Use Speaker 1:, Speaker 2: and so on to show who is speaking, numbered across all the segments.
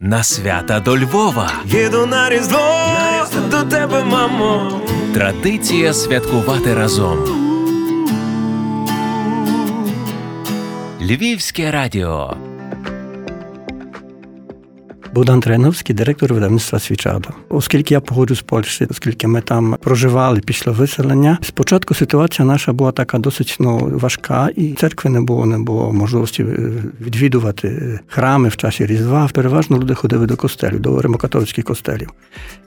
Speaker 1: На свята до Львова.
Speaker 2: Їду на різдво до тебе, мамо.
Speaker 1: Традиція святкувати разом. Львівське радіо.
Speaker 3: Богдан Треновський, директор видавництва Свічада. Оскільки я походжу з Польщі, оскільки ми там проживали після виселення, спочатку ситуація наша була така досить ну, важка, і церкви не було, не було можливості е, відвідувати храми в часі Різдва. Переважно люди ходили до костелів, до римокатолицьких костелів.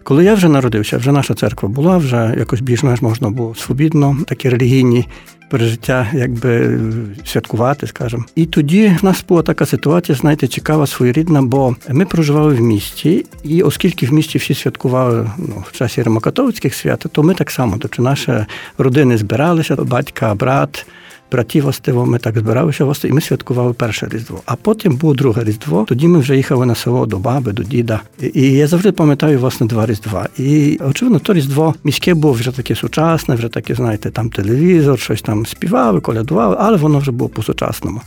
Speaker 3: Коли я вже народився, вже наша церква була, вже якось більш-менш можна було свобідно, такі релігійні пережиття, якби святкувати, скажімо. І тоді в нас була така ситуація, знаєте, цікава, своєрідна, бо ми проживали в місті, і оскільки в місті всі святкували ну, в часі римокатолицьких свят, то ми так само, тобто наші родини збиралися, батька, брат братів властиво, ми так збиралися власне, і ми святкували перше різдво. А потім було друге різдво. Тоді ми вже їхали на село до баби, до діда. І я завжди пам'ятаю власне два різдва. І очевидно, то різдво міське було вже таке сучасне, вже таке, знаєте, там телевізор, щось там співали, колядували, але воно вже було по-сучасному.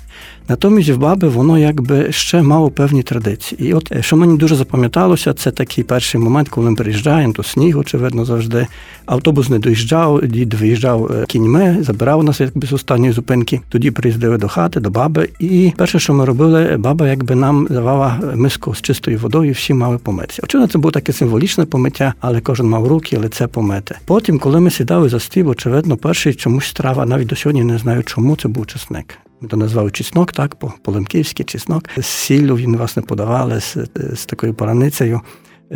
Speaker 3: Натомість в баби воно якби ще мало певні традиції. І от що мені дуже запам'яталося, це такий перший момент, коли ми приїжджаємо, то сніг, очевидно, завжди. Автобус не доїжджав, дід виїжджав е, кіньми, забирав нас якби з останньої зупинки. Тоді приїздили до хати, до баби. І перше, що ми робили, баба якби нам давала миску з чистою водою, всі мали помитися. Очевидно, це було таке символічне помиття, але кожен мав руки, лице помите. Потім, коли ми сідали за стіл, очевидно, перший чомусь страва, навіть до сьогодні не знаю, чому це був чесник. То назвали чеснок, так, по полемківськи чеснок. Сіллю він власне подавали з, з такою пораницею.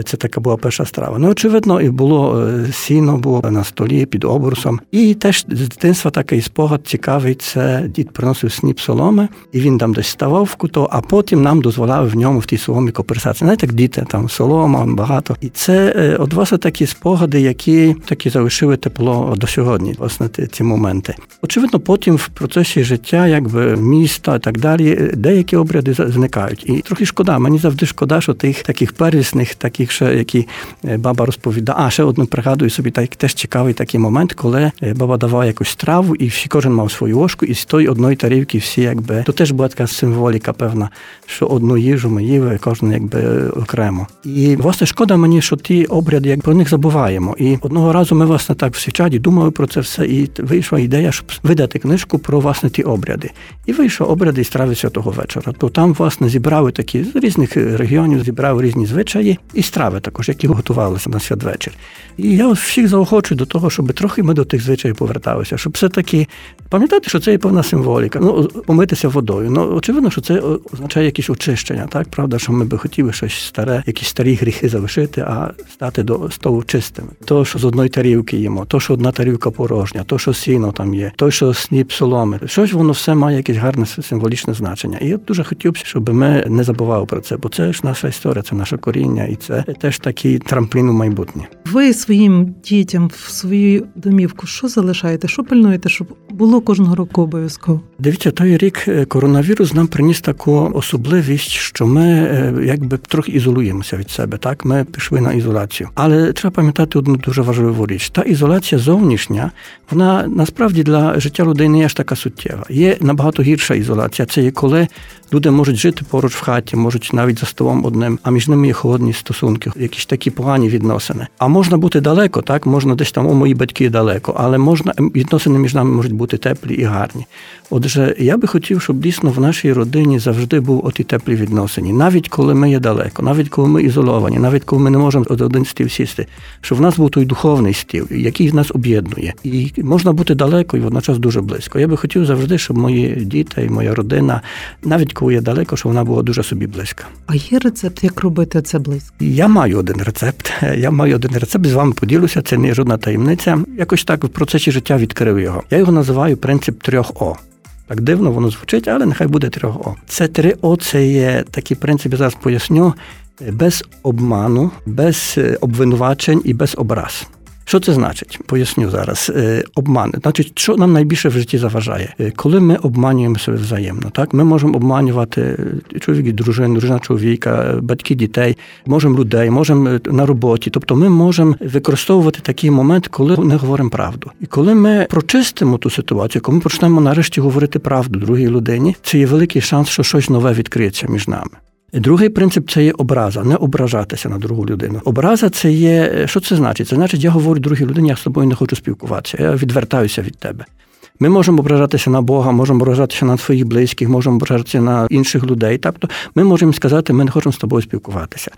Speaker 3: Це така була перша страва. Ну, очевидно, і було е, сіно було на столі під обрусом. І теж з дитинства такий спогад цікавий. Це дід приносив сніп соломи, і він там десь ставав в куто, а потім нам дозволяв в ньому в тій соломі коперсації. Знаєте, як діти там солома, багато. І це е, от власне такі спогади, які такі залишили тепло до сьогодні. Власне, ці моменти. Очевидно, потім в процесі життя, якби міста і так далі, деякі обряди зникають. І трохи шкода. Мені завжди шкода, що тих таких первісних таких, ще які баба розповідає. А ще одну пригадую собі, так теж цікавий такий момент, коли баба давала якусь страву, і всі кожен мав свою ложку, і з тої одної тарілки всі якби то теж була така символіка, певна, що одну їжу ми їли, кожен якби окремо. І власне шкода мені, що ті обряди, як про них забуваємо. І одного разу ми власне так в Свічаді думали про це все, і вийшла ідея, щоб видати книжку про власне ті обряди. І вийшов обряди і страви святого вечора. То там, власне, зібрали такі з різних регіонів, зібрали різні звичаї і страви також, які готувалися на святвечір. І я всіх заохочую до того, щоб трохи ми до тих звичаїв поверталися, щоб все-таки пам'ятати, що це є певна символіка. Ну, помитися водою. Ну, очевидно, що це означає якесь очищення, так? Правда, що ми би хотіли щось старе, якісь старі гріхи залишити, а стати до столу чистими. То, що з одної тарілки їмо, то, що одна тарілка порожня, то, що сіно там є, то, що сніп соломи. Щось воно все має якесь гарне символічне значення. І я дуже хотів щоб ми не забували про це, бо це ж наша історія, це наше коріння, і це теж такий трамплін у майбутнє.
Speaker 4: Ви своїм дітям в свою домівку що залишаєте? Що пильнуєте, щоб було кожного року обов'язково?
Speaker 3: Дивіться, той рік е, коронавірус нам приніс таку особливість, що ми е, якби трохи ізолуємося від себе. Так, ми пішли на ізоляцію. Але треба пам'ятати одну дуже важливу річ: та ізоляція зовнішня, вона насправді для життя людей не є така суттєва. Є набагато гірша ізоляція. Це є коли люди можуть жити поруч в хаті, можуть навіть за столом одним, а між ними є холодні стосунки, якісь такі погані відносини. А можна бути далеко, так можна десь там, о, мої батьки далеко, але можна відносини між нами можуть бути теплі і гарні. Отже, я би хотів, щоб дійсно в нашій родині завжди був оті теплі відносини, навіть коли ми є далеко, навіть коли ми ізольовані, навіть коли ми не можемо один стіл сісти, щоб в нас був той духовний стіл, який нас об'єднує, і можна бути далеко і водночас дуже близько. Я би хотів завжди, щоб мої діти і моя родина, навіть коли є далеко, щоб вона була дуже собі близька.
Speaker 4: А є рецепт, як робити це близько?
Speaker 3: Я маю один рецепт. Я маю один рецепт з вами поділюся. Це не жодна таємниця. Якось так в процесі життя відкрив його. Я його називаю принцип трьох О. Так дивно воно звучить, але нехай буде трьох О. Це три О, це є такий принцип, я зараз поясню, без обману, без обвинувачень і без образ. Що це значить? Поясню зараз. Е, обман. Значить, що нам найбільше в житті заважає? Е, коли ми обманюємо себе взаємно, так ми можемо обманювати е, чоловік і дружину, дружина чоловіка, батьки дітей, можемо людей, можемо на роботі. Тобто ми можемо використовувати такий момент, коли не говоримо правду. І коли ми прочистимо ту ситуацію, коли ми почнемо нарешті говорити правду другій людині, це є великий шанс, що щось нове відкриється між нами. Другий принцип це є образа, не ображатися на другу людину. Образа це є, що це значить? Це значить, я говорю другій людині, я з тобою не хочу спілкуватися, я відвертаюся від тебе. Ми можемо ображатися на Бога, можемо ображатися на своїх близьких, можемо ображатися на інших людей. Тобто ми можемо сказати, ми не хочемо з тобою спілкуватися.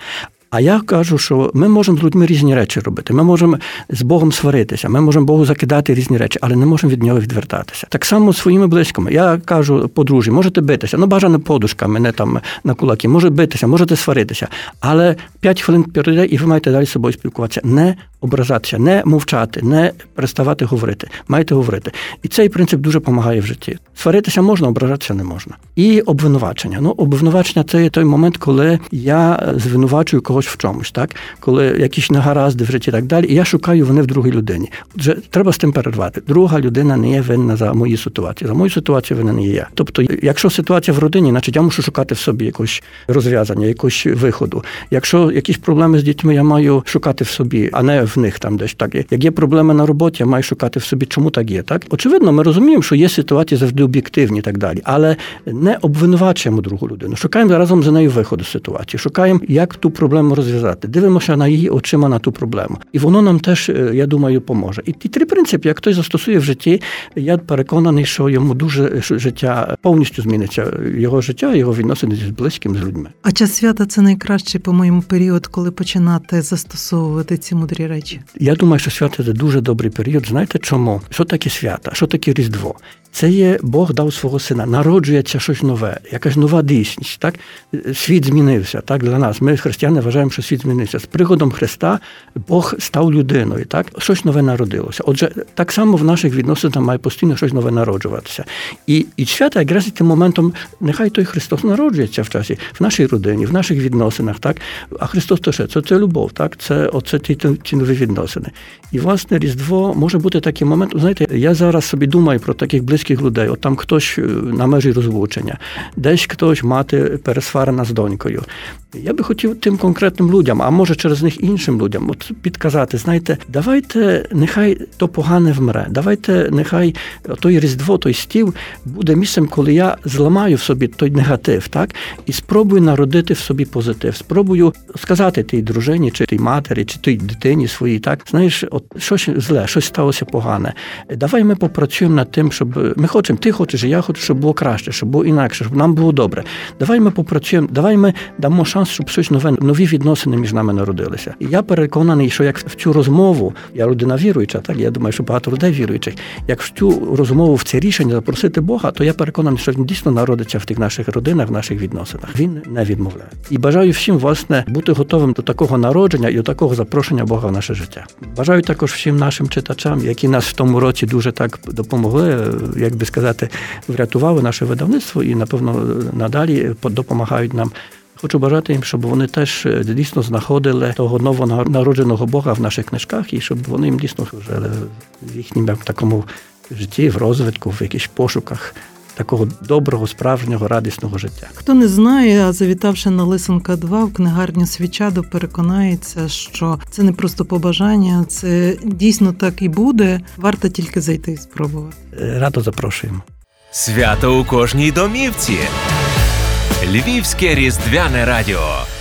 Speaker 3: А я кажу, що ми можемо з людьми різні речі робити. Ми можемо з Богом сваритися, ми можемо Богу закидати різні речі, але не можемо від нього відвертатися. Так само з своїми близькими. Я кажу подружжі, можете битися, ну бажано подушками, не там на кулаки, може битися, можете сваритися. Але 5 хвилин перейде, і ви маєте далі з собою спілкуватися. Не ображатися, не мовчати, не переставати говорити. Маєте говорити. І цей принцип дуже допомагає в житті. Сваритися можна, ображатися не можна. І обвинувачення. Ну, обвинувачення це є той момент, коли я звинувачую когось в чомусь, так коли якісь негаразди в житті і так далі, і я шукаю вони в другій людині. Отже, треба з тим перервати. Друга людина не є винна за мої ситуації. За мою ситуацію винна не є я. Тобто, якщо ситуація в родині, значить я мушу шукати в собі якось розв'язання, якось виходу. Якщо якісь проблеми з дітьми, я маю шукати в собі, а не в них там десь так. Як є проблеми на роботі, я маю шукати в собі, чому так є. Так очевидно, ми розуміємо, що є ситуації завжди об'єктивні і так далі, але не обвинувачуємо другу людину. Шукаємо разом за нею виходу з ситуації. Шукаємо, як ту проблему розв'язати. Дивимося на її очима на ту проблему, і воно нам теж, е, я думаю, поможе. І ті три принципи, як хтось застосує в житті, я переконаний, що йому дуже життя повністю зміниться. Його життя, його відносини з близьким з людьми.
Speaker 4: А час свята це найкращий, по-моєму, період, коли починати застосовувати ці мудрі речі.
Speaker 3: Я думаю, що свято це дуже добрий період. Знаєте чому? Що таке свята? Що таке Різдво? Це є Бог дав свого сина, народжується щось нове, якась нова дійсність. Так? Світ змінився так, для нас. Ми, християни, вважаємо, що світ змінився. З приходом Христа Бог став людиною. Так? Щось нове народилося. Отже, так само в наших відносинах має постійно щось нове народжуватися. І і свята якраз тим моментом, нехай той Христос народжується в часі, в нашій родині, в наших відносинах. Так? А Христос то що? Це, це любов, так? це оце ті, ті нові відносини. І, власне, Різдво може бути такий момент. Знаєте, я зараз собі думаю про таких близьких близьких людей. От там хтось е, на межі розлучення, десь хтось мати пересварена з донькою. Я би хотів тим конкретним людям, а може через них іншим людям, от підказати, знаєте, давайте нехай то погане вмре. Давайте нехай той різдво, той стіл буде місцем, коли я зламаю в собі той негатив, так і спробую народити в собі позитив. Спробую сказати тій дружині, чи тій матері, чи тій дитині своїй, так знаєш, от щось зле, щось сталося погане. Давай ми попрацюємо над тим, щоб ми хочемо, ти хочеш, я хочу, щоб було краще, щоб було інакше, щоб нам було добре. Давай ми попрацюємо, давай ми дамо шанс, щоб щось нове, нові відносини між нами народилися. І я переконаний, що як в цю розмову, я людина віруюча, так я думаю, що багато людей віруючих, як в цю розмову, в це рішення запросити Бога, то я переконаний, що він дійсно народиться в тих наших родинах, в наших відносинах. Він не відмовляє. І бажаю всім власне бути готовим до такого народження і до такого запрошення Бога в наше життя. Бажаю також всім нашим читачам, які нас в тому році дуже так допомогли, як би сказати, врятували наше видавництво і, напевно, надалі допомагають нам. Хочу бажати їм, щоб вони теж е, дійсно знаходили того новонародженого Бога в наших книжках, і щоб вони їм дійсно жили в їхньому такому житті, в розвитку, в якихось пошуках. Такого доброго, справжнього, радісного життя.
Speaker 4: Хто не знає, а завітавши на Лисенка 2 в книгарню Свічадо, переконається, що це не просто побажання, це дійсно так і буде. Варто тільки зайти і спробувати.
Speaker 3: Е, радо запрошуємо.
Speaker 1: Свято у кожній домівці. Львівське різдвяне радіо.